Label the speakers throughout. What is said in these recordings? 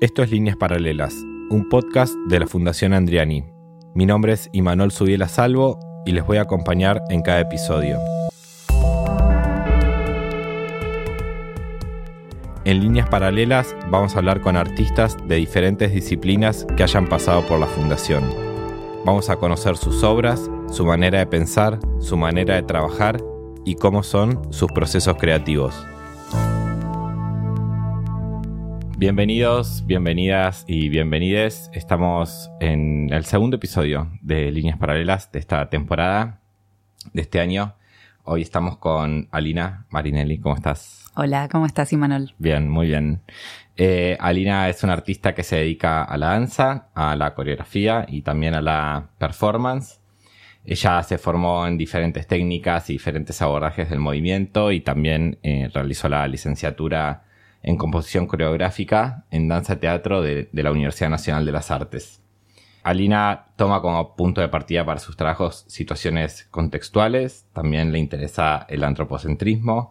Speaker 1: Esto es Líneas Paralelas, un podcast de la Fundación Andriani. Mi nombre es Imanol Subiela Salvo y les voy a acompañar en cada episodio. En Líneas Paralelas vamos a hablar con artistas de diferentes disciplinas que hayan pasado por la Fundación. Vamos a conocer sus obras, su manera de pensar, su manera de trabajar y cómo son sus procesos creativos. Bienvenidos, bienvenidas y bienvenides. Estamos en el segundo episodio de Líneas Paralelas de esta temporada, de este año. Hoy estamos con Alina Marinelli. ¿Cómo estás?
Speaker 2: Hola, ¿cómo estás, Imanol?
Speaker 1: Bien, muy bien. Eh, Alina es una artista que se dedica a la danza, a la coreografía y también a la performance. Ella se formó en diferentes técnicas y diferentes abordajes del movimiento y también eh, realizó la licenciatura en composición coreográfica en danza teatro de, la Universidad Nacional de las Artes. Alina toma como punto de partida para sus trabajos situaciones contextuales, también le interesa el antropocentrismo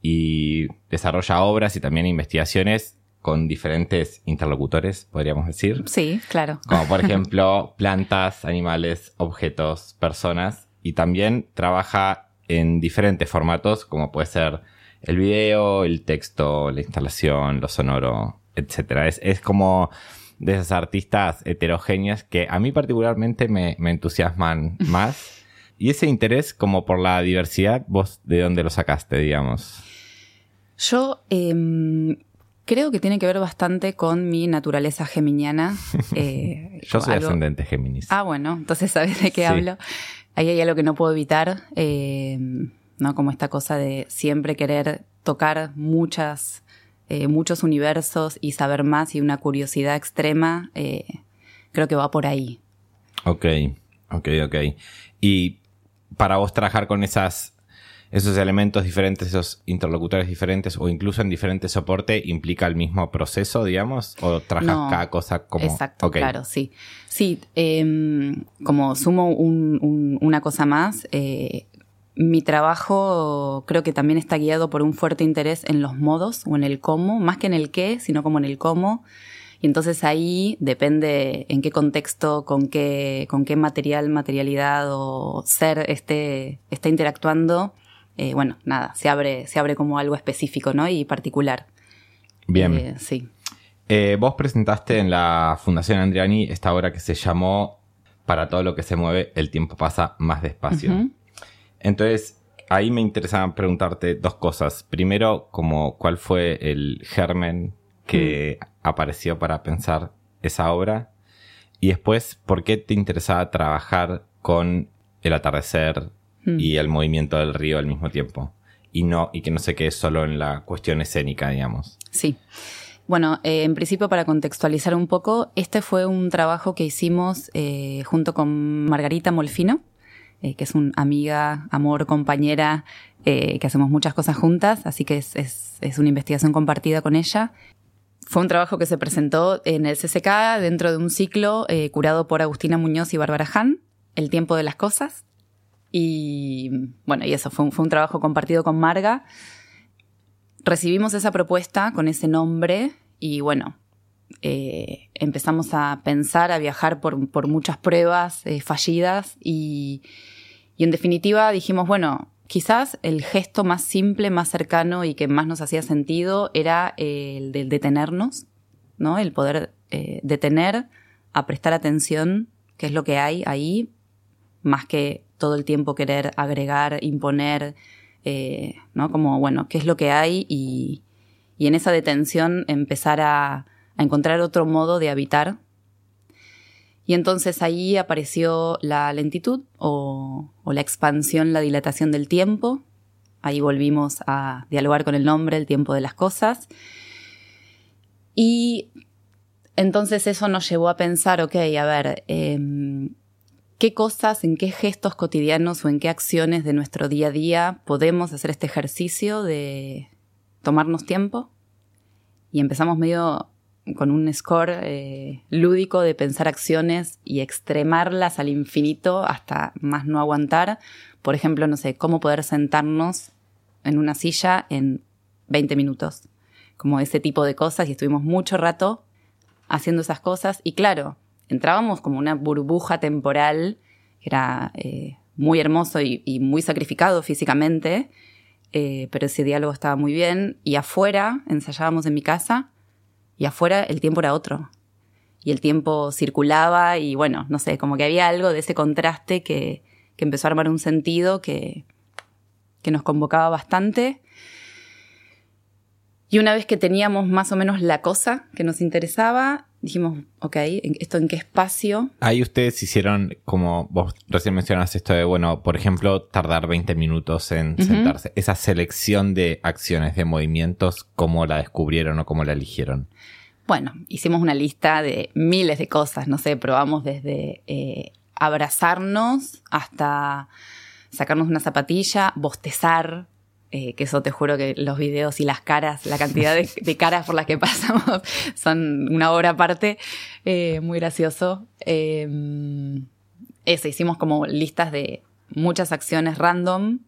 Speaker 1: y desarrolla obras y también investigaciones con diferentes interlocutores, podríamos decir.
Speaker 2: Sí, claro.
Speaker 1: Como por ejemplo plantas, animales, objetos, personas y también trabaja en diferentes formatos como puede ser el video, el texto, la instalación, lo sonoro, etc. Es, como de esas artistas heterogéneas que a mí particularmente me, entusiasman más. Y ese interés como por la diversidad, ¿vos de dónde lo sacaste, digamos?
Speaker 2: Yo em, creo que tiene que ver bastante con mi naturaleza geminiana.
Speaker 1: Eh, Yo soy ascendente Géminis.
Speaker 2: Ah, bueno, entonces sabes de qué hablo. Ahí hay algo que no puedo evitar. Eh, ¿no? Como esta cosa de siempre querer tocar muchas, eh, muchos universos y saber más y una curiosidad extrema, eh, creo que va por ahí.
Speaker 1: Ok, ok, ok. Y para vos trabajar con esas, esos elementos diferentes, esos interlocutores diferentes o incluso en diferentes soporte, ¿implica el mismo proceso, digamos? ¿O trabajas cada cosa como...?
Speaker 2: Exacto, claro, sí. Sí, em, como sumo una cosa más, eh, mi trabajo creo que también está guiado por un fuerte interés en los modos o en el cómo, más que en el qué, sino como en el cómo. Y entonces ahí depende en qué contexto, con qué, con qué material, materialidad o ser esté, está interactuando. Eh, bueno, nada, se abre, se abre como algo específico, ¿no? Y particular.
Speaker 1: Bien.
Speaker 2: Eh, sí.
Speaker 1: Eh, vos presentaste en la Fundación Andriani esta obra que se llamó Para todo lo que se mueve, el tiempo pasa más despacio. Entonces, ahí me interesaba preguntarte dos cosas. Primero, como cuál fue el germen que mm. apareció para pensar esa obra. Y después, ¿por qué te interesaba trabajar con el atardecer mm. y el movimiento del río al mismo tiempo? Y no, y que no se quede solo en la cuestión escénica, digamos.
Speaker 2: Sí. Bueno, eh, en principio para contextualizar un poco, este fue un trabajo que hicimos eh, junto con Margarita Molfino, eh, que es una amiga, amor, compañera, eh, que hacemos muchas cosas juntas, así que es, es, una investigación compartida con ella. Fue un trabajo que se presentó en el CCK dentro de un ciclo eh, curado por Agustina Muñoz y Bárbara Hahn, El tiempo de las cosas. Y bueno, y eso, fue un, fue un trabajo compartido con Marga. Recibimos esa propuesta con ese nombre y bueno, eh, empezamos a pensar, a viajar por, muchas pruebas eh, fallidas y, en definitiva dijimos, bueno, quizás el gesto más simple, más cercano y que más nos hacía sentido era el del detenernos, ¿no? El poder eh, detener, a prestar atención, qué es lo que hay ahí, más que todo el tiempo querer agregar, imponer, ¿no? Como, bueno, qué es lo que hay y en esa detención empezar a a encontrar otro modo de habitar. Y entonces ahí apareció la lentitud o, la expansión, la dilatación del tiempo. Ahí volvimos a dialogar con el nombre, el tiempo de las cosas. Y entonces eso nos llevó a pensar, ok, a ver, em, ¿qué cosas, en qué gestos cotidianos o en qué acciones de nuestro día a día podemos hacer este ejercicio de tomarnos tiempo? Y empezamos medio con un score eh, lúdico de pensar acciones y extremarlas al infinito hasta más no aguantar. Por ejemplo, no sé, cómo poder sentarnos en una silla en 20 minutos. Como ese tipo de cosas y estuvimos mucho rato haciendo esas cosas. Y claro, entrábamos como una burbuja temporal, era eh, muy hermoso y, muy sacrificado físicamente, eh, pero ese diálogo estaba muy bien. Y afuera, ensayábamos en mi casa, y afuera el tiempo era otro. Y el tiempo circulaba y bueno, no sé, como que había algo de ese contraste que, que empezó a armar un sentido que, que nos convocaba bastante. Y una vez que teníamos más o menos la cosa que nos interesaba, dijimos, ok, ¿esto en qué espacio?
Speaker 1: Ahí ustedes hicieron, como vos recién mencionaste esto de, bueno, por ejemplo, tardar 20 minutos en sentarse. Esa selección de acciones, de movimientos, ¿cómo la descubrieron o cómo la eligieron?
Speaker 2: Bueno, hicimos una lista de miles de cosas, no sé, probamos desde eh, abrazarnos hasta sacarnos una zapatilla, bostezar, eh, que eso te juro que los videos y las caras, la cantidad de, caras por las que pasamos son una obra aparte, eh, muy gracioso. Em, eso, hicimos como listas de muchas acciones random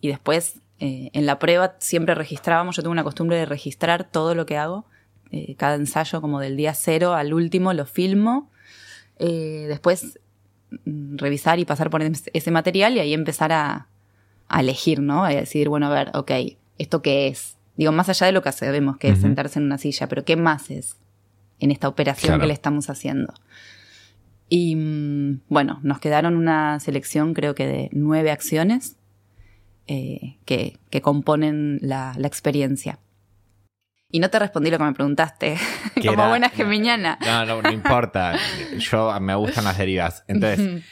Speaker 2: y después eh, en la prueba siempre registrábamos, yo tengo una costumbre de registrar todo lo que hago, cada ensayo como del día cero al último lo filmo, después mm, revisar y pasar por ese material y ahí empezar a, a elegir, ¿no? A decidir, bueno, a ver, ok, ¿esto qué es? Digo, más allá de lo que sabemos que es sentarse en una silla, pero ¿qué más es en esta operación que le estamos haciendo? Y mm, bueno, nos quedaron una selección creo que de nueve acciones eh, que, componen la, experiencia. Y no te respondí lo que me preguntaste, como buena geminiana.
Speaker 1: No, no, no importa. Yo me gustan las derivas. Entonces,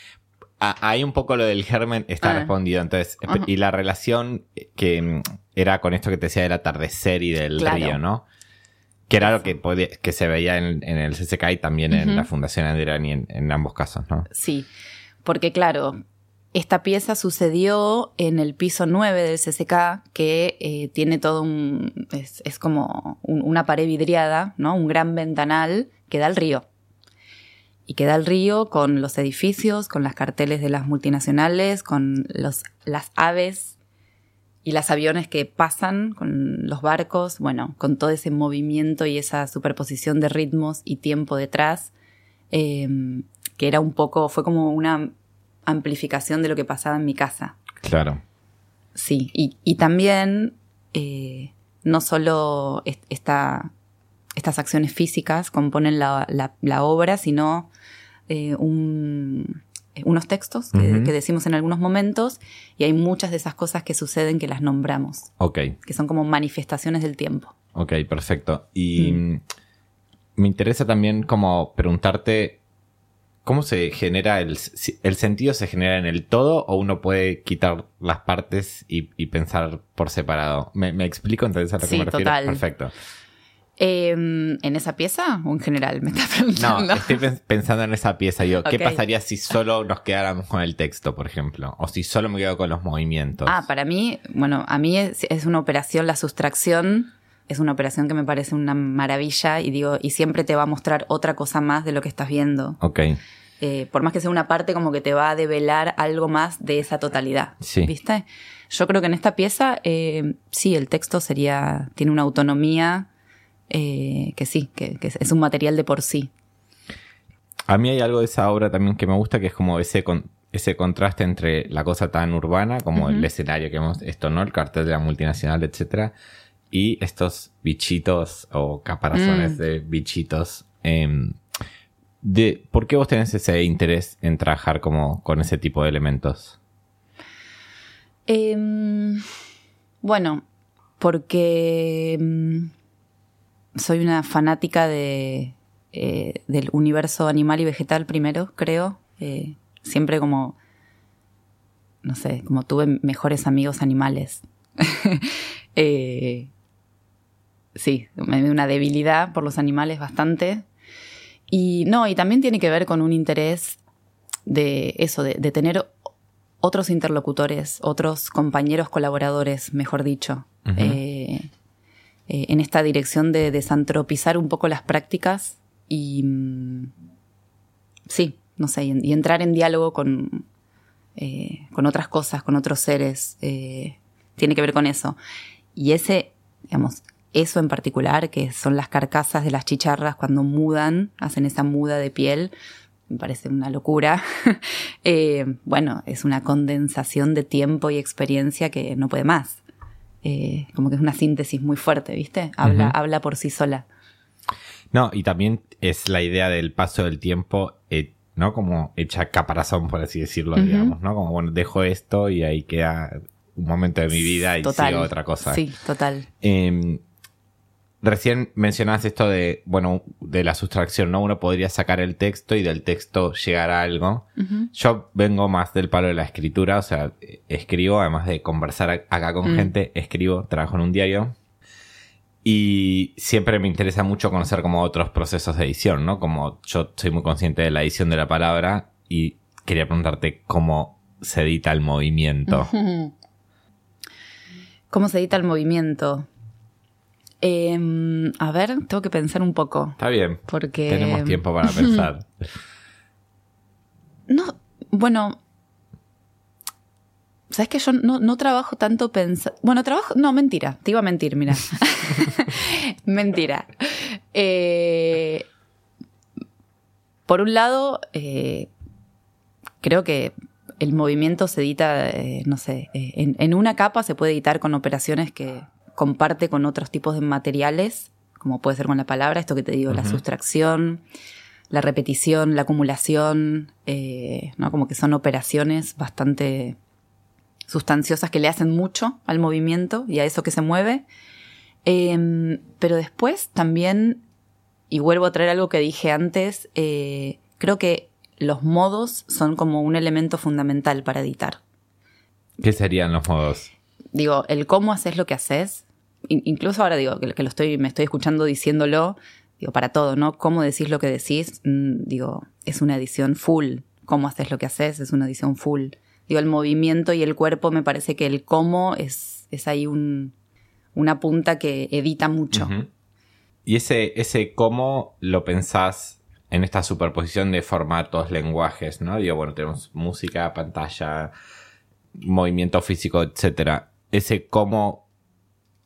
Speaker 1: Ahí un poco lo del germen está ah. respondido. Entonces, y la relación que mm, era con esto que te decía del atardecer y del río, ¿no? Que era lo que, que se veía en, el CCK y también en la Fundación Anderani en, en ambos casos, ¿no?
Speaker 2: Sí, porque claro, esta pieza sucedió en el piso 9 del CCK, que eh, tiene todo un. es, como una pared vidriada, ¿no? Un gran ventanal que da al río y queda el río con los edificios, con las carteles de las multinacionales, con los, las aves y los aviones que pasan, con los barcos, bueno, con todo ese movimiento y esa superposición de ritmos y tiempo detrás, em, que era un poco, fue como una amplificación de lo que pasaba en mi casa.
Speaker 1: Claro.
Speaker 2: Sí, y, también eh, no solo esta, estas acciones físicas componen la, la, obra, sino eh, un, eh, unos textos que, decimos en algunos momentos y hay muchas de esas cosas que suceden que las nombramos.
Speaker 1: Ok.
Speaker 2: Que son como manifestaciones del tiempo.
Speaker 1: Ok, perfecto. Y mm. me interesa también como preguntarte cómo se genera el, el sentido se genera en el todo o uno puede quitar las partes y, pensar por separado. ¿Me, explico entonces a lo que me refiero?
Speaker 2: Total.
Speaker 1: Perfecto.
Speaker 2: Em, ¿En esa pieza o en general? Me está preguntando.
Speaker 1: No, estoy pensando en esa pieza. Yo, ¿qué pasaría si solo nos quedáramos con el texto, por ejemplo? O si solo me quedo con los movimientos.
Speaker 2: Ah, para mí, bueno, a mí es, una operación, la sustracción es una operación que me parece una maravilla y digo, y siempre te va a mostrar otra cosa más de lo que estás viendo.
Speaker 1: Ok.
Speaker 2: Eh, por más que sea una parte como que te va a develar algo más de esa totalidad.
Speaker 1: Sí.
Speaker 2: ¿Viste? Yo creo que en esta pieza, eh, sí, el texto sería, tiene una autonomía eh, que sí, que, es un material de por sí.
Speaker 1: A mí hay algo de esa obra también que me gusta, que es como ese, ese contraste entre la cosa tan urbana, como el escenario que hemos, esto, ¿no? El cartel de la multinacional, etcétera, y estos bichitos o caparazones mm. de bichitos. Em, de, ¿Por qué vos tenés ese interés en trabajar como con ese tipo de elementos?
Speaker 2: Em, bueno, porque em, soy una fanática de, eh, del universo animal y vegetal primero, creo. Eh, siempre como, no sé, como tuve mejores amigos animales. eh, sí, me dio una debilidad por los animales bastante. Y no, y también tiene que ver con un interés de eso, de, tener otros interlocutores, otros compañeros colaboradores, mejor dicho. Eh, en esta dirección de desantropizar un poco las prácticas y mm, sí, no sé, y, entrar en diálogo con, eh, con otras cosas, con otros seres, eh, tiene que ver con eso. Y ese, digamos, eso en particular, que son las carcasas de las chicharras cuando mudan, hacen esa muda de piel, me parece una locura. Eh, bueno, es una condensación de tiempo y experiencia que no puede más. Eh, como que es una síntesis muy fuerte, ¿viste? Habla, habla por sí sola.
Speaker 1: No, y también es la idea del paso del tiempo, eh, ¿no? Como hecha caparazón, por así decirlo, digamos, ¿no? Como, bueno, dejo esto y ahí queda un momento de mi vida y sigo otra cosa.
Speaker 2: Sí, total.
Speaker 1: Em, recién mencionabas esto de, bueno, de la sustracción, ¿no? Uno podría sacar el texto y del texto llegar a algo. Yo vengo más del palo de la escritura, o sea, escribo, además de conversar acá con mm. gente, escribo, trabajo en un diario. Y siempre me interesa mucho conocer como otros procesos de edición, ¿no? Como yo soy muy consciente de la edición de la palabra y quería preguntarte cómo se edita el movimiento.
Speaker 2: ¿Cómo se edita el movimiento? Em, a ver, tengo que pensar un poco.
Speaker 1: Está bien.
Speaker 2: Porque.
Speaker 1: Tenemos tiempo para pensar.
Speaker 2: no, bueno. ¿Sabes que yo no, trabajo tanto pensar. Bueno, trabajo. No, mentira. Te iba a mentir, mira. mentira. Eh, por un lado, eh, creo que el movimiento se edita, eh, no sé, en, una capa se puede editar con operaciones que comparte con otros tipos de materiales, como puede ser con la palabra, esto que te digo, la sustracción, la repetición, la acumulación, ¿no? Como que son operaciones bastante sustanciosas que le hacen mucho al movimiento y a eso que se mueve. Em, pero después también, y vuelvo a traer algo que dije antes, eh, creo que los modos son como un elemento fundamental para editar.
Speaker 1: ¿Qué serían los modos?
Speaker 2: Digo, el cómo haces lo que haces. Incluso ahora digo que, lo estoy, me estoy escuchando diciéndolo, digo, para todo, ¿no? Cómo decís lo que decís, mm, digo, es una edición full. Cómo haces lo que haces es una edición full digo, el movimiento y el cuerpo, me parece que el cómo es, es ahí un, una punta que edita mucho.
Speaker 1: Y ese, ese cómo lo pensás en esta superposición de formatos, lenguajes, ¿no? Digo, bueno, tenemos música, pantalla, movimiento físico, etcétera. Ese cómo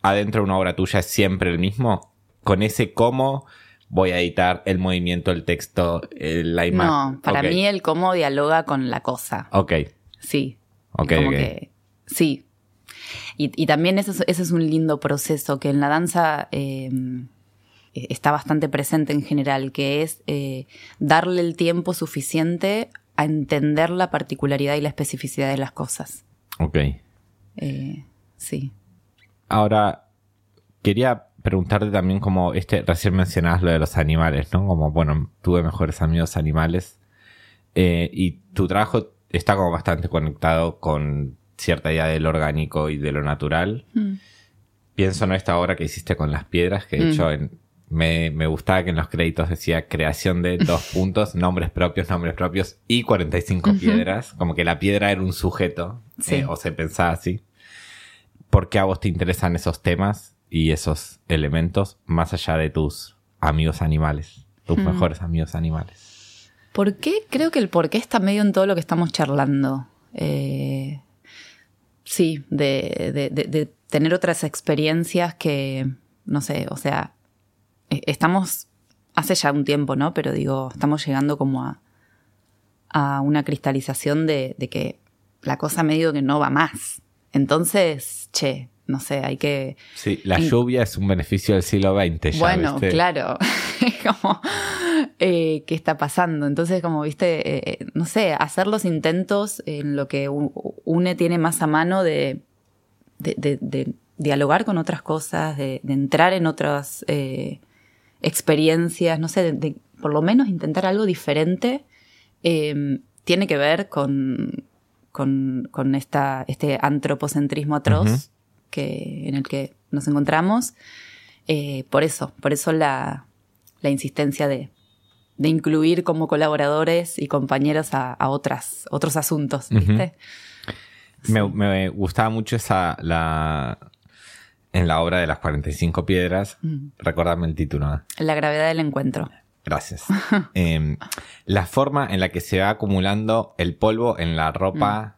Speaker 1: adentro de una obra tuya es siempre el mismo. Con ese cómo voy a editar el movimiento, el texto, la imagen.
Speaker 2: No, para mí el cómo dialoga con la cosa.
Speaker 1: Ok.
Speaker 2: Sí. Ok. sí. Y, también ese es, un lindo proceso que en la danza em, e, está bastante presente en general, que es eh, darle el tiempo suficiente a entender la particularidad y la especificidad de las cosas.
Speaker 1: Ok.
Speaker 2: Eh, sí.
Speaker 1: Ahora, quería preguntarte también como, este, recién mencionabas lo de los animales, ¿no? Como, bueno, tuve mejores amigos animales. Eh, y tu trabajo está como bastante conectado con cierta idea del orgánico y de lo natural. Mm. Pienso en esta obra que hiciste con las piedras, que de mm. hecho me, gustaba que en los créditos decía creación de dos puntos, nombres propios, nombres propios y 45 piedras, como que la piedra era un sujeto, eh, o se pensaba así. ¿Por qué a vos te interesan esos temas y esos elementos más allá de tus amigos animales, tus mm. mejores amigos animales?
Speaker 2: ¿Por qué? Creo que el por qué está medio en todo lo que estamos charlando. Eh, sí, de, tener otras experiencias que, no sé, o sea, e, estamos, hace ya un tiempo, ¿no? Pero digo, estamos llegando como a, a una cristalización de, que la cosa medio que no va más. Entonces, che, no sé, hay que...
Speaker 1: Sí, la lluvia es un beneficio del siglo XX.
Speaker 2: Ya, bueno, claro. como, eh, ¿qué está pasando? Entonces, como viste, eh, no sé, hacer los intentos en lo que UNE tiene más a mano de, de, dialogar con otras cosas, de, entrar en otras eh, experiencias, no sé, de, por lo menos intentar algo diferente, em, tiene que ver con, con, con esta, este antropocentrismo atroz que, en el que nos encontramos. por eso, por eso la, la insistencia de, de incluir como colaboradores y compañeros a, otras, otros asuntos, ¿viste?
Speaker 1: me, gustaba mucho esa, la, en la obra de las 45 piedras, recuérdame el título.
Speaker 2: La gravedad del encuentro.
Speaker 1: Gracias. Em, la forma en la que se va acumulando el polvo en la ropa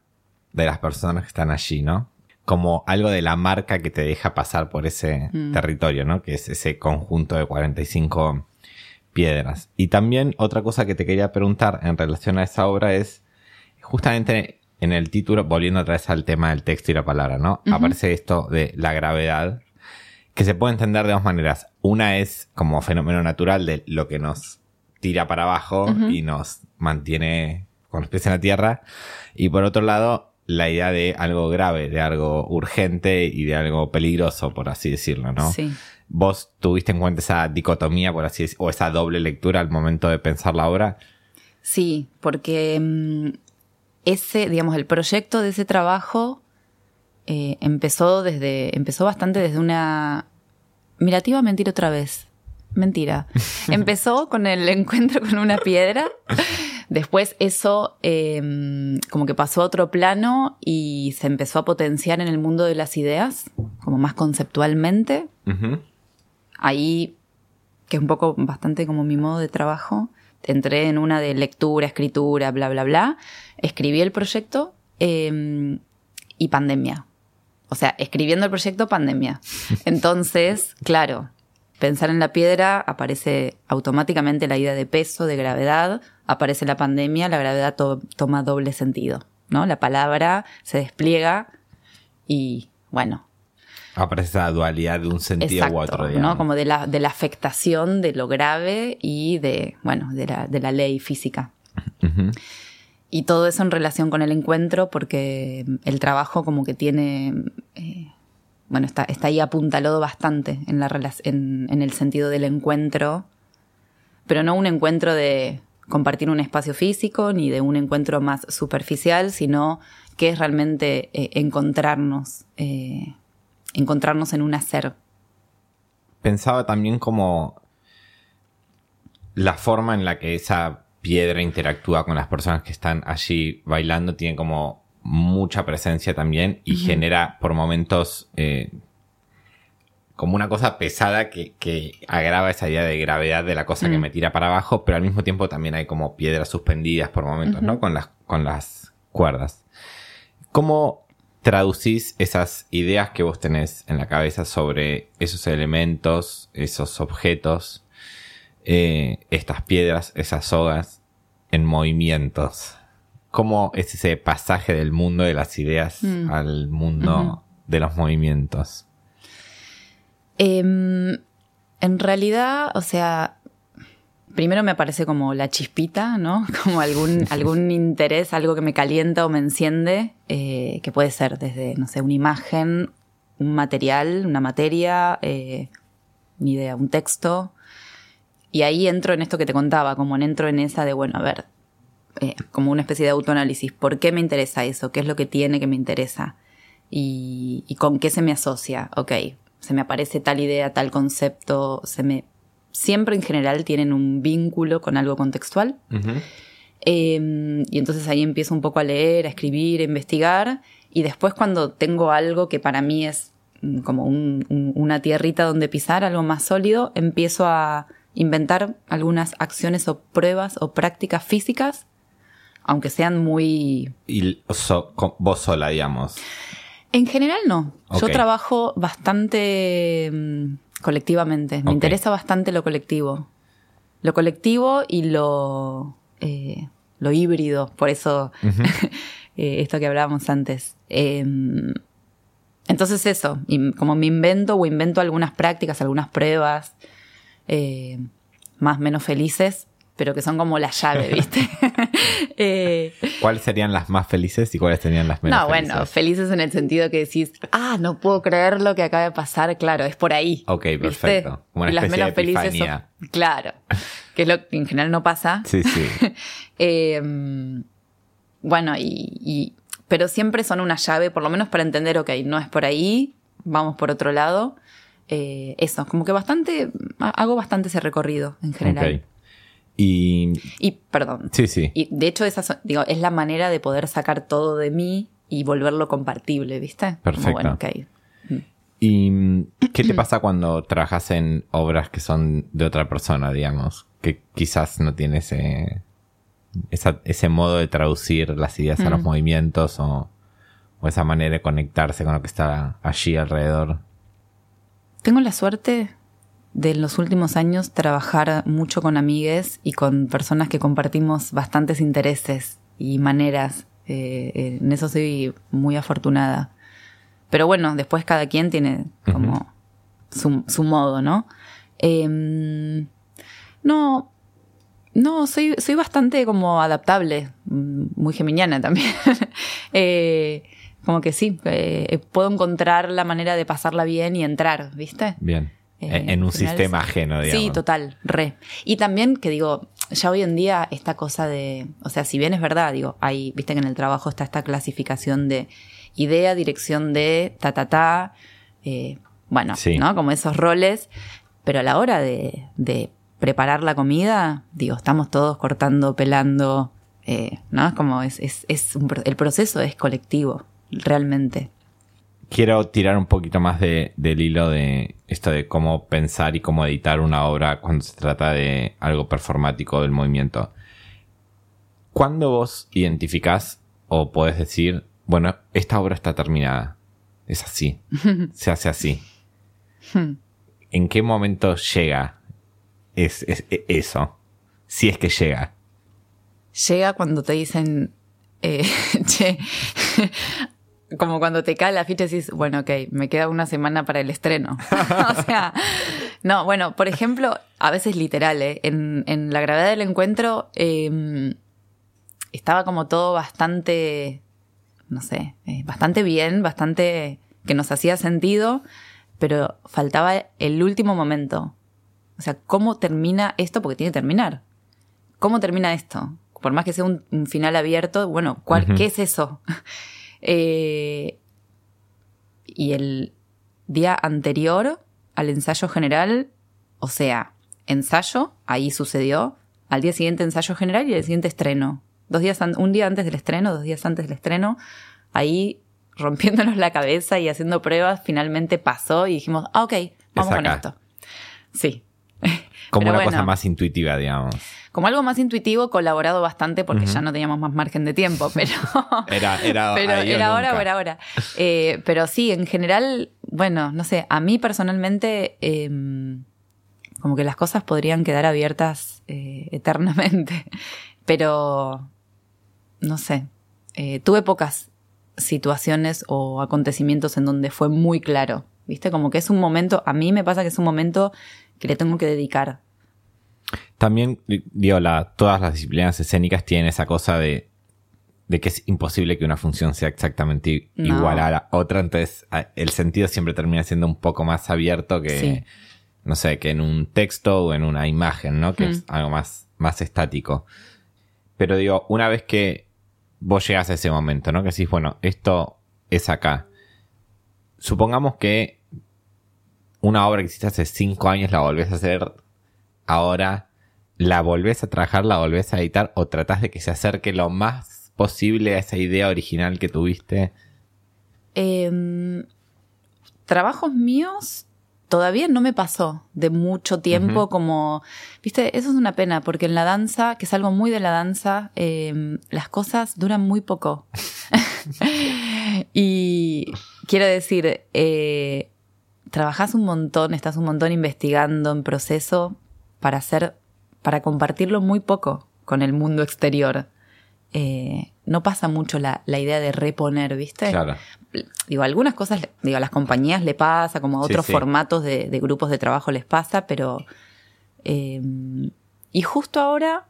Speaker 1: mm. de las personas que están allí, ¿no? como algo de la marca que te deja pasar por ese
Speaker 2: Mm.
Speaker 1: territorio, ¿no? Que es ese conjunto de 45 piedras. Y también otra cosa que te quería preguntar en relación a esa obra es, justamente en el título, volviendo otra vez al tema del texto y la palabra, ¿no? Aparece esto de la gravedad, que se puede entender de dos maneras. Una es como fenómeno natural de lo que nos tira para abajo y nos mantiene con los pies en la tierra. Y por otro lado, la idea de algo grave, de algo urgente y de algo peligroso, por así decirlo, ¿no?
Speaker 2: Sí.
Speaker 1: ¿Vos tuviste en cuenta esa dicotomía, por así decirlo, o esa doble lectura al momento de pensar la obra?
Speaker 2: Sí, porque mm, ese, digamos, el proyecto de ese trabajo eh, empezó desde, empezó bastante desde una. Mira, te iba a mentir otra vez. Mentira. Empezó con el encuentro con una piedra. Después eso eh, como que pasó a otro plano y se empezó a potenciar en el mundo de las ideas, como más conceptualmente. Ahí, que es un poco bastante como mi modo de trabajo, entré en una de lectura, escritura, bla, bla, bla. Escribí el proyecto eh, y pandemia. O sea, escribiendo el proyecto, pandemia. Entonces, claro, pensar en la piedra aparece automáticamente la idea de peso, de gravedad, aparece la pandemia, la gravedad to- toma doble sentido, ¿no? La palabra se despliega y, bueno,
Speaker 1: Aparece esa dualidad de un sentido
Speaker 2: Exacto,
Speaker 1: u otro, digamos.
Speaker 2: ¿no? Como de la, de la afectación de lo grave y de, bueno, de la, de la ley física. Y todo eso en relación con el encuentro, porque el trabajo como que tiene, eh, bueno, está, está ahí apuntalado bastante en, la, en el sentido del encuentro, pero no un encuentro de compartir un espacio físico, ni de un encuentro más superficial, sino que es realmente eh, encontrarnos, eh, encontrarnos en un hacer.
Speaker 1: Pensaba también como la forma en la que esa piedra interactúa con las personas que están allí bailando tiene como mucha presencia también y genera por momentos eh, como una cosa pesada que, que agrava esa idea de gravedad de la cosa que
Speaker 2: Mm.
Speaker 1: me tira para abajo, pero al mismo tiempo también hay como piedras suspendidas por momentos, ¿no? Con las, con las cuerdas. ¿Cómo traducís esas ideas que vos tenés en la cabeza sobre esos elementos, esos objetos, eh, estas piedras, esas sogas, en movimientos? ¿Cómo es ese pasaje del mundo de las ideas
Speaker 2: Mm.
Speaker 1: al mundo de los movimientos?
Speaker 2: Em, en realidad, o sea, primero me aparece como la chispita, ¿no? Como algún, algún interés, algo que me calienta o me enciende, eh, que puede ser desde, no sé, una imagen, un material, una materia, eh, ni idea, un texto. Y ahí entro en esto que te contaba, como entro en esa de, bueno, a ver, eh, como una especie de autoanálisis. ¿Por qué me interesa eso? ¿Qué es lo que tiene que me interesa? ¿Y, y con qué se me asocia? Ok, se me aparece tal idea, tal concepto, se me... Siempre en general tienen un vínculo con algo contextual. Eh, y entonces ahí empiezo un poco a leer, a escribir, a investigar. Y después cuando tengo algo que para mí es mm, como un- un- una tierrita donde pisar, algo más sólido, empiezo a inventar algunas acciones o pruebas o prácticas físicas, aunque sean muy...
Speaker 1: Y so- vos sola, digamos.
Speaker 2: En general no. Yo trabajo bastante mm, colectivamente. Me interesa bastante lo colectivo. Lo colectivo y lo, eh, lo híbrido. Por eso eh, esto que hablábamos antes. Em, entonces eso, y como me invento o invento algunas prácticas, algunas pruebas, eh, más menos felices, pero que son como la llave, ¿viste? Eh,
Speaker 1: ¿Cuáles serían las más felices y cuáles serían las menos
Speaker 2: no,
Speaker 1: felices?
Speaker 2: bueno, felices en el sentido que decís, ah, no puedo creer lo que acaba de pasar, claro, es por ahí.
Speaker 1: Ok,
Speaker 2: ¿viste?
Speaker 1: perfecto. Como una
Speaker 2: Y las menos
Speaker 1: de
Speaker 2: felices son, claro, que es lo que en general no pasa.
Speaker 1: Sí, sí.
Speaker 2: Eh, bueno, y, y- pero siempre son una llave, por lo menos para entender, ok, no es por ahí, vamos por otro lado. Eh, eso, como que bastante, ha- hago bastante ese recorrido en general.
Speaker 1: Y
Speaker 2: Y, perdón,
Speaker 1: sí, sí.
Speaker 2: y de hecho, esa digo, es la manera de poder sacar todo de mí y volverlo compartible, ¿viste?
Speaker 1: Perfecto.
Speaker 2: bueno, ok.
Speaker 1: ¿Y mm, qué te pasa cuando trabajas en obras que son de otra persona, digamos? Que quizás no tiene ese, esa- ese modo de traducir las ideas a los movimientos o, o o esa manera de conectarse con lo que está allí alrededor.
Speaker 2: Tengo la suerte de en los últimos años trabajar mucho con amigues y con personas que compartimos bastantes intereses y maneras. Eh, en eso soy muy afortunada. Pero bueno, después cada quien tiene como su, modo, ¿no? Em, no, no, soy, soy bastante como adaptable, mm, muy geminiana también. Eh, como que sí, eh, puedo encontrar la manera de pasarla bien y entrar, ¿viste?
Speaker 1: Bien. Eh, en un sistema ajeno, digamos.
Speaker 2: Sí, total, re. Y también que digo, ya hoy en día esta cosa de, o sea, si bien es verdad, digo, hay, viste que en el trabajo está esta clasificación de idea, dirección de, ta, ta, ta, bueno, ¿no? Como esos roles, pero a la hora de, de preparar la comida, digo, estamos todos cortando, pelando, eh, ¿no? Es como es, es, es el proceso es colectivo, realmente.
Speaker 1: Quiero tirar un poquito más de, del hilo de esto de cómo pensar y cómo editar una obra cuando se trata de algo performático del movimiento. ¿Cuándo vos identificás o podés decir, bueno, esta obra está terminada? Es así, se hace así. Hmm. ¿En qué momento llega es, e, eso. Si es que llega.
Speaker 2: Llega cuando te dicen, eh, che, como cuando te cae la ficha y dices, bueno, ok, me queda una semana para el estreno. o sea, no, bueno, por ejemplo, a veces literal, ¿eh? en, en, la gravedad del encuentro em, estaba como todo bastante, no sé, eh, bastante bien, bastante que nos hacía sentido, pero faltaba el último momento. O sea, ¿cómo termina esto? Porque tiene que terminar. ¿Cómo termina esto? Por más que sea un, final abierto, bueno, ¿cuál, ¿qué es eso? Eh, y el día anterior al ensayo general, o sea, ensayo, ahí sucedió, al día siguiente ensayo general y el siguiente estreno. Dos días un día antes del estreno, dos días antes del estreno, ahí rompiéndonos la cabeza y haciendo pruebas, finalmente pasó y dijimos, ah, ok, vamos con esto. Sí,
Speaker 1: como una cosa más intuitiva, digamos.
Speaker 2: Como algo más intuitivo, colaborado bastante porque ya no teníamos más margen de tiempo, pero.
Speaker 1: era, era,
Speaker 2: pero era ahora o era ahora. Eh, pero sí, en general, bueno, no sé, a mí personalmente, em, como que las cosas podrían quedar abiertas eh, eternamente. Pero, no sé, eh, tuve pocas situaciones o acontecimientos en donde fue muy claro. ¿Viste? Como que es un momento, a mí me pasa que es un momento que le tengo que dedicar.
Speaker 1: También, digo, la, todas las disciplinas escénicas tienen esa cosa de, de que es imposible que una función sea exactamente igual a la otra, entonces el sentido siempre termina siendo un poco más abierto que, no sé, que en un texto o en una imagen, ¿no? Que es algo más, más estático. Pero digo, una vez que vos llegas a ese momento, ¿no? Que decís, bueno, esto es acá. Supongamos que una obra que hiciste hace cinco años la volvés a hacer ahora, la volvés a trabajar, la volvés a editar o tratás de que se acerque lo más posible a esa idea original que tuviste?
Speaker 2: Em, trabajos míos todavía no me pasó de mucho tiempo como, viste, eso es una pena porque en la danza, que es algo muy de la danza, em, las cosas duran muy poco. y quiero decir, eh, trabajas un montón, estás un montón investigando en proceso para hacer, para compartirlo muy poco con el mundo exterior. Eh, no pasa mucho la, idea de reponer, ¿viste?
Speaker 1: Claro.
Speaker 2: Digo, algunas cosas, digo, a las compañías le pasa, como a otros formatos de, grupos de trabajo les pasa, pero. Eh, y justo ahora,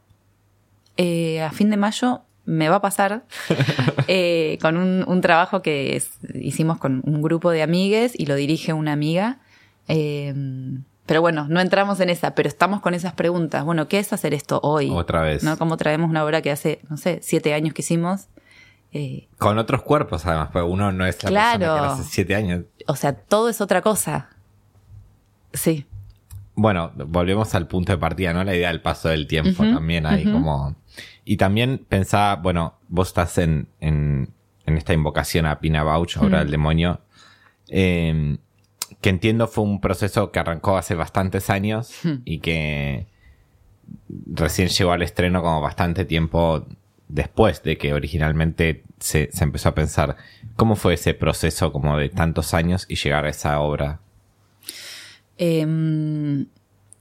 Speaker 2: eh, a fin de mayo, me va a pasar eh, con un, trabajo que hicimos con un grupo de amigues y lo dirige una amiga. Em, pero bueno, no entramos en esa, pero estamos con esas preguntas. Bueno, ¿qué es hacer esto hoy?
Speaker 1: Otra vez.
Speaker 2: ¿No? Como traemos una obra que hace, no sé, siete años que hicimos.
Speaker 1: Eh, con otros cuerpos, además, porque uno no es la claro, persona que hace siete años.
Speaker 2: O sea, todo es otra cosa. Sí.
Speaker 1: Bueno, volvemos al punto de partida, ¿no? La idea del paso del tiempo también hay como y también pensaba, bueno, vos estás en, en, esta invocación a Pina Bauch, ahora el demonio, em, que entiendo fue un proceso que arrancó hace bastantes años y que recién llegó al estreno como bastante tiempo después de que originalmente se, se empezó a pensar. ¿Cómo fue ese proceso como de tantos años y llegar a esa obra?
Speaker 2: Em,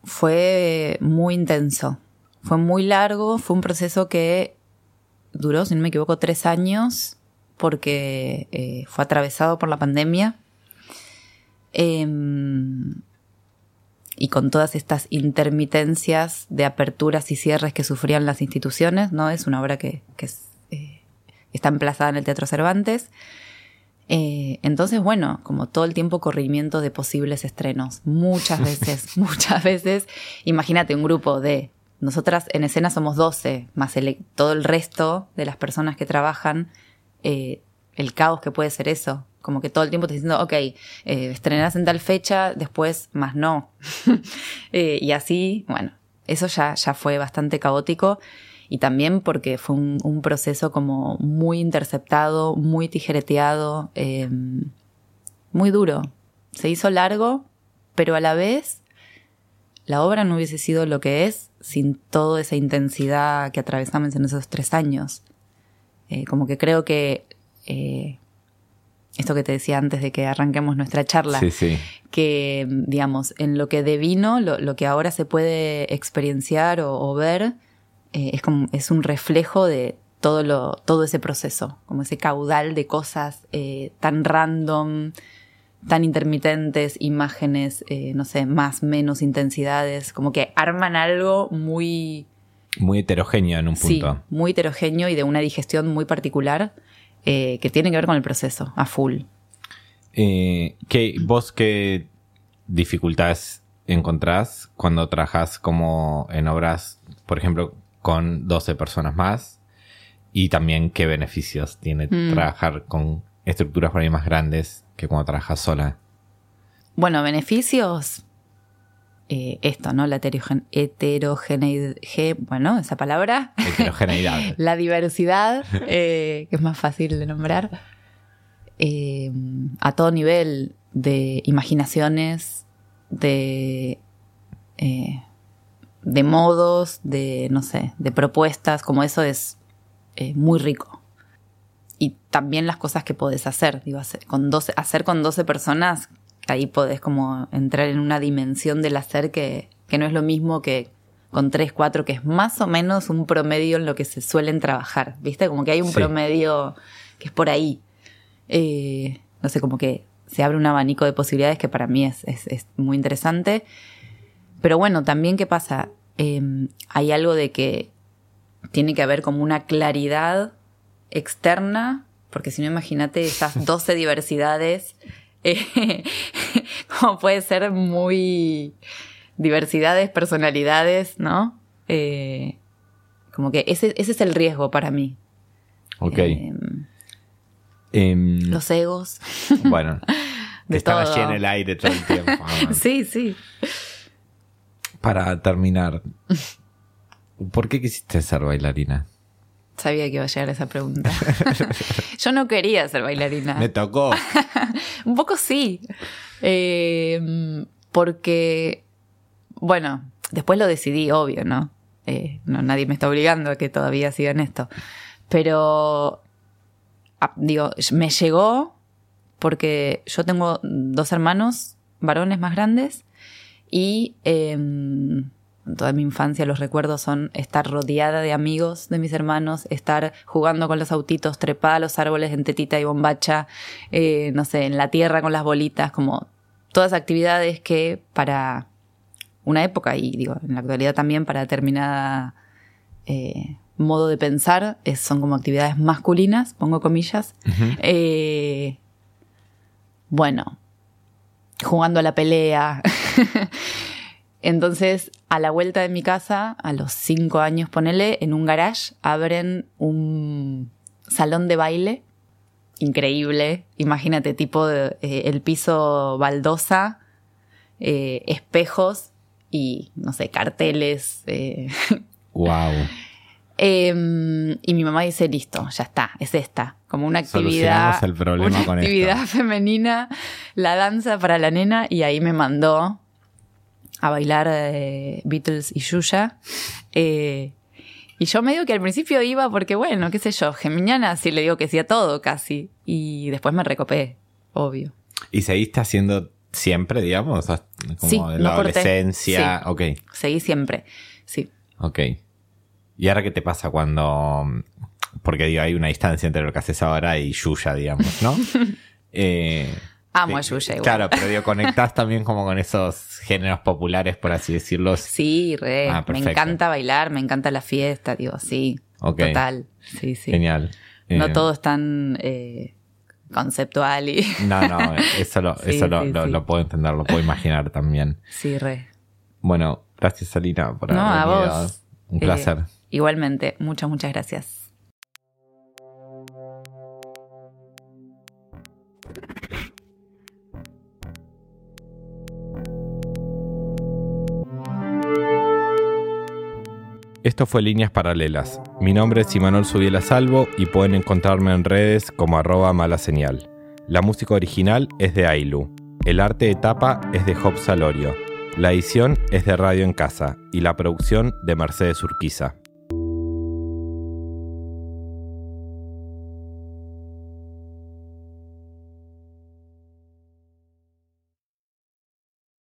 Speaker 2: fue muy intenso. Fue muy largo, fue un proceso que duró, si no me equivoco, tres años, porque eh, fue atravesado por la pandemia. Em, y con todas estas intermitencias de aperturas y cierres que sufrían las instituciones, ¿no? Es una obra que, eh, está emplazada en el Teatro Cervantes. Eh, entonces, bueno, como todo el tiempo corrimiento de posibles estrenos, muchas veces, muchas veces. Imagínate un grupo de, nosotras en escena somos 12, más todo el resto de las personas que trabajan, eh, el caos que puede ser eso. Como que todo el tiempo te diciendo, ok, eh, estrenarás en tal fecha, después más no. Eh, y así, bueno, eso ya, ya fue bastante caótico y también porque fue un, proceso como muy interceptado, muy tijereteado, em, muy duro. Se hizo largo, pero a la vez la obra no hubiese sido lo que es sin toda esa intensidad que atravesamos en esos tres años. Eh, como que creo que eh, esto que te decía antes de que arranquemos nuestra charla, que digamos, en lo que devino, lo, lo que ahora se puede experienciar o ver, eh, es, como, es un reflejo de todo, lo, todo ese proceso, como ese caudal de cosas eh, tan random, tan intermitentes, imágenes, eh, no sé, más, menos intensidades, como que arman algo muy...
Speaker 1: Muy heterogéneo en un punto.
Speaker 2: Sí, muy heterogéneo y de una digestión muy particular que tiene que ver con el proceso, a full.
Speaker 1: ¿qué, ¿Vos qué dificultades encontrás cuando trabajas como en obras, por ejemplo, con 12 personas más y también qué beneficios tiene mm. trabajar con estructuras por ahí más grandes que cuando trabajas sola.
Speaker 2: Bueno, beneficios, eh, esto, ¿no? La heterogeneidad, bueno, esa palabra.
Speaker 1: Heterogeneidad.
Speaker 2: la diversidad, eh, que es más fácil de nombrar. Eh, a todo nivel de imaginaciones, de de modos, de, no sé, de propuestas, como eso es eh, muy rico. Y también las cosas que podés hacer, digo, hacer con 12, hacer con 12 personas, ahí podés como entrar en una dimensión del hacer que, que no es lo mismo que con 3, 4, que es más o menos un promedio en lo que se suelen trabajar, ¿viste? Como que hay un promedio que es por ahí. Eh, no sé, como que se abre un abanico de posibilidades que para mí es, es, es muy interesante. Pero bueno, también qué pasa, em, hay algo de que tiene que haber como una claridad externa, porque si no imagínate esas 12 diversidades, eh, como puede ser muy diversidades, personalidades, ¿no? Eh, como que ese, ese, es el riesgo para mí.
Speaker 1: Ok.
Speaker 2: Em, em, los egos.
Speaker 1: Bueno, de están allí en el aire todo el tiempo.
Speaker 2: sí, sí
Speaker 1: para terminar, ¿por qué quisiste ser bailarina?
Speaker 2: Sabía que iba a llegar esa pregunta. Yo no quería ser bailarina.
Speaker 1: Me tocó.
Speaker 2: Un poco sí. Eh, porque, bueno, después lo decidí, obvio, ¿no? Eh, ¿no? Nadie me está obligando a que todavía siga en esto. Pero, ah, digo, me llegó porque yo tengo dos hermanos varones más grandes y em, toda mi infancia los recuerdos son estar rodeada de amigos de mis hermanos, estar jugando con los autitos, trepada a los árboles en tetita y bombacha, eh, no sé, en la tierra con las bolitas, como todas actividades que para una época y digo, en la actualidad también para determinada eh, modo de pensar, son como actividades masculinas, pongo comillas. Eh, bueno, jugando a la pelea. Entonces, a la vuelta de mi casa, a los cinco años, ponele, en un garage, abren un salón de baile increíble. Imagínate, tipo eh, el piso baldosa, eh, espejos y, no sé, carteles.
Speaker 1: Wow.
Speaker 2: Eh, em, y mi mamá dice, listo, ya está, es esta. Como una actividad,
Speaker 1: el problema
Speaker 2: una actividad femenina, la danza para la nena, y ahí me mandó a bailar eh, Beatles y Yuya. Eh, Y yo medio que al principio iba porque, bueno, qué sé yo, geminiana sí le digo que sí a todo casi. Y después me recopé, obvio.
Speaker 1: ¿Y seguiste haciendo siempre, digamos? Como
Speaker 2: Sí,
Speaker 1: en
Speaker 2: no
Speaker 1: la
Speaker 2: corté.
Speaker 1: adolescencia. Ok,
Speaker 2: Seguí siempre, sí.
Speaker 1: ok. ¿Y ahora qué te pasa cuando.? Porque digo, hay una distancia entre lo que haces ahora y Yuya, digamos, ¿no? Eh,
Speaker 2: Amo a Yuya igual.
Speaker 1: Claro, pero digo, conectás también como con esos géneros populares, por así decirlo.
Speaker 2: Sí, re.
Speaker 1: Ah,
Speaker 2: me encanta bailar, me encanta la fiesta, digo, sí. Total. Sí, sí.
Speaker 1: Genial.
Speaker 2: No
Speaker 1: Eh,
Speaker 2: todo es tan eh, conceptual y.
Speaker 1: No, no, eso, lo,
Speaker 2: Sí,
Speaker 1: eso lo,
Speaker 2: sí,
Speaker 1: lo-
Speaker 2: sí.
Speaker 1: lo puedo entender, lo puedo imaginar también.
Speaker 2: Sí, re.
Speaker 1: Bueno, gracias Alina por
Speaker 2: No,
Speaker 1: haber
Speaker 2: a
Speaker 1: venido.
Speaker 2: vos.
Speaker 1: Un
Speaker 2: Eh,
Speaker 1: placer.
Speaker 2: igualmente, muchas, muchas gracias.
Speaker 1: Esto fue Líneas Paralelas. Mi nombre es Imanol Subiela Salvo y pueden encontrarme en redes como arroba mala señal. La música original es de Ailu. El arte de tapa es de Job Salorio. La edición es de Radio en Casa y la producción de Mercedes Urquiza.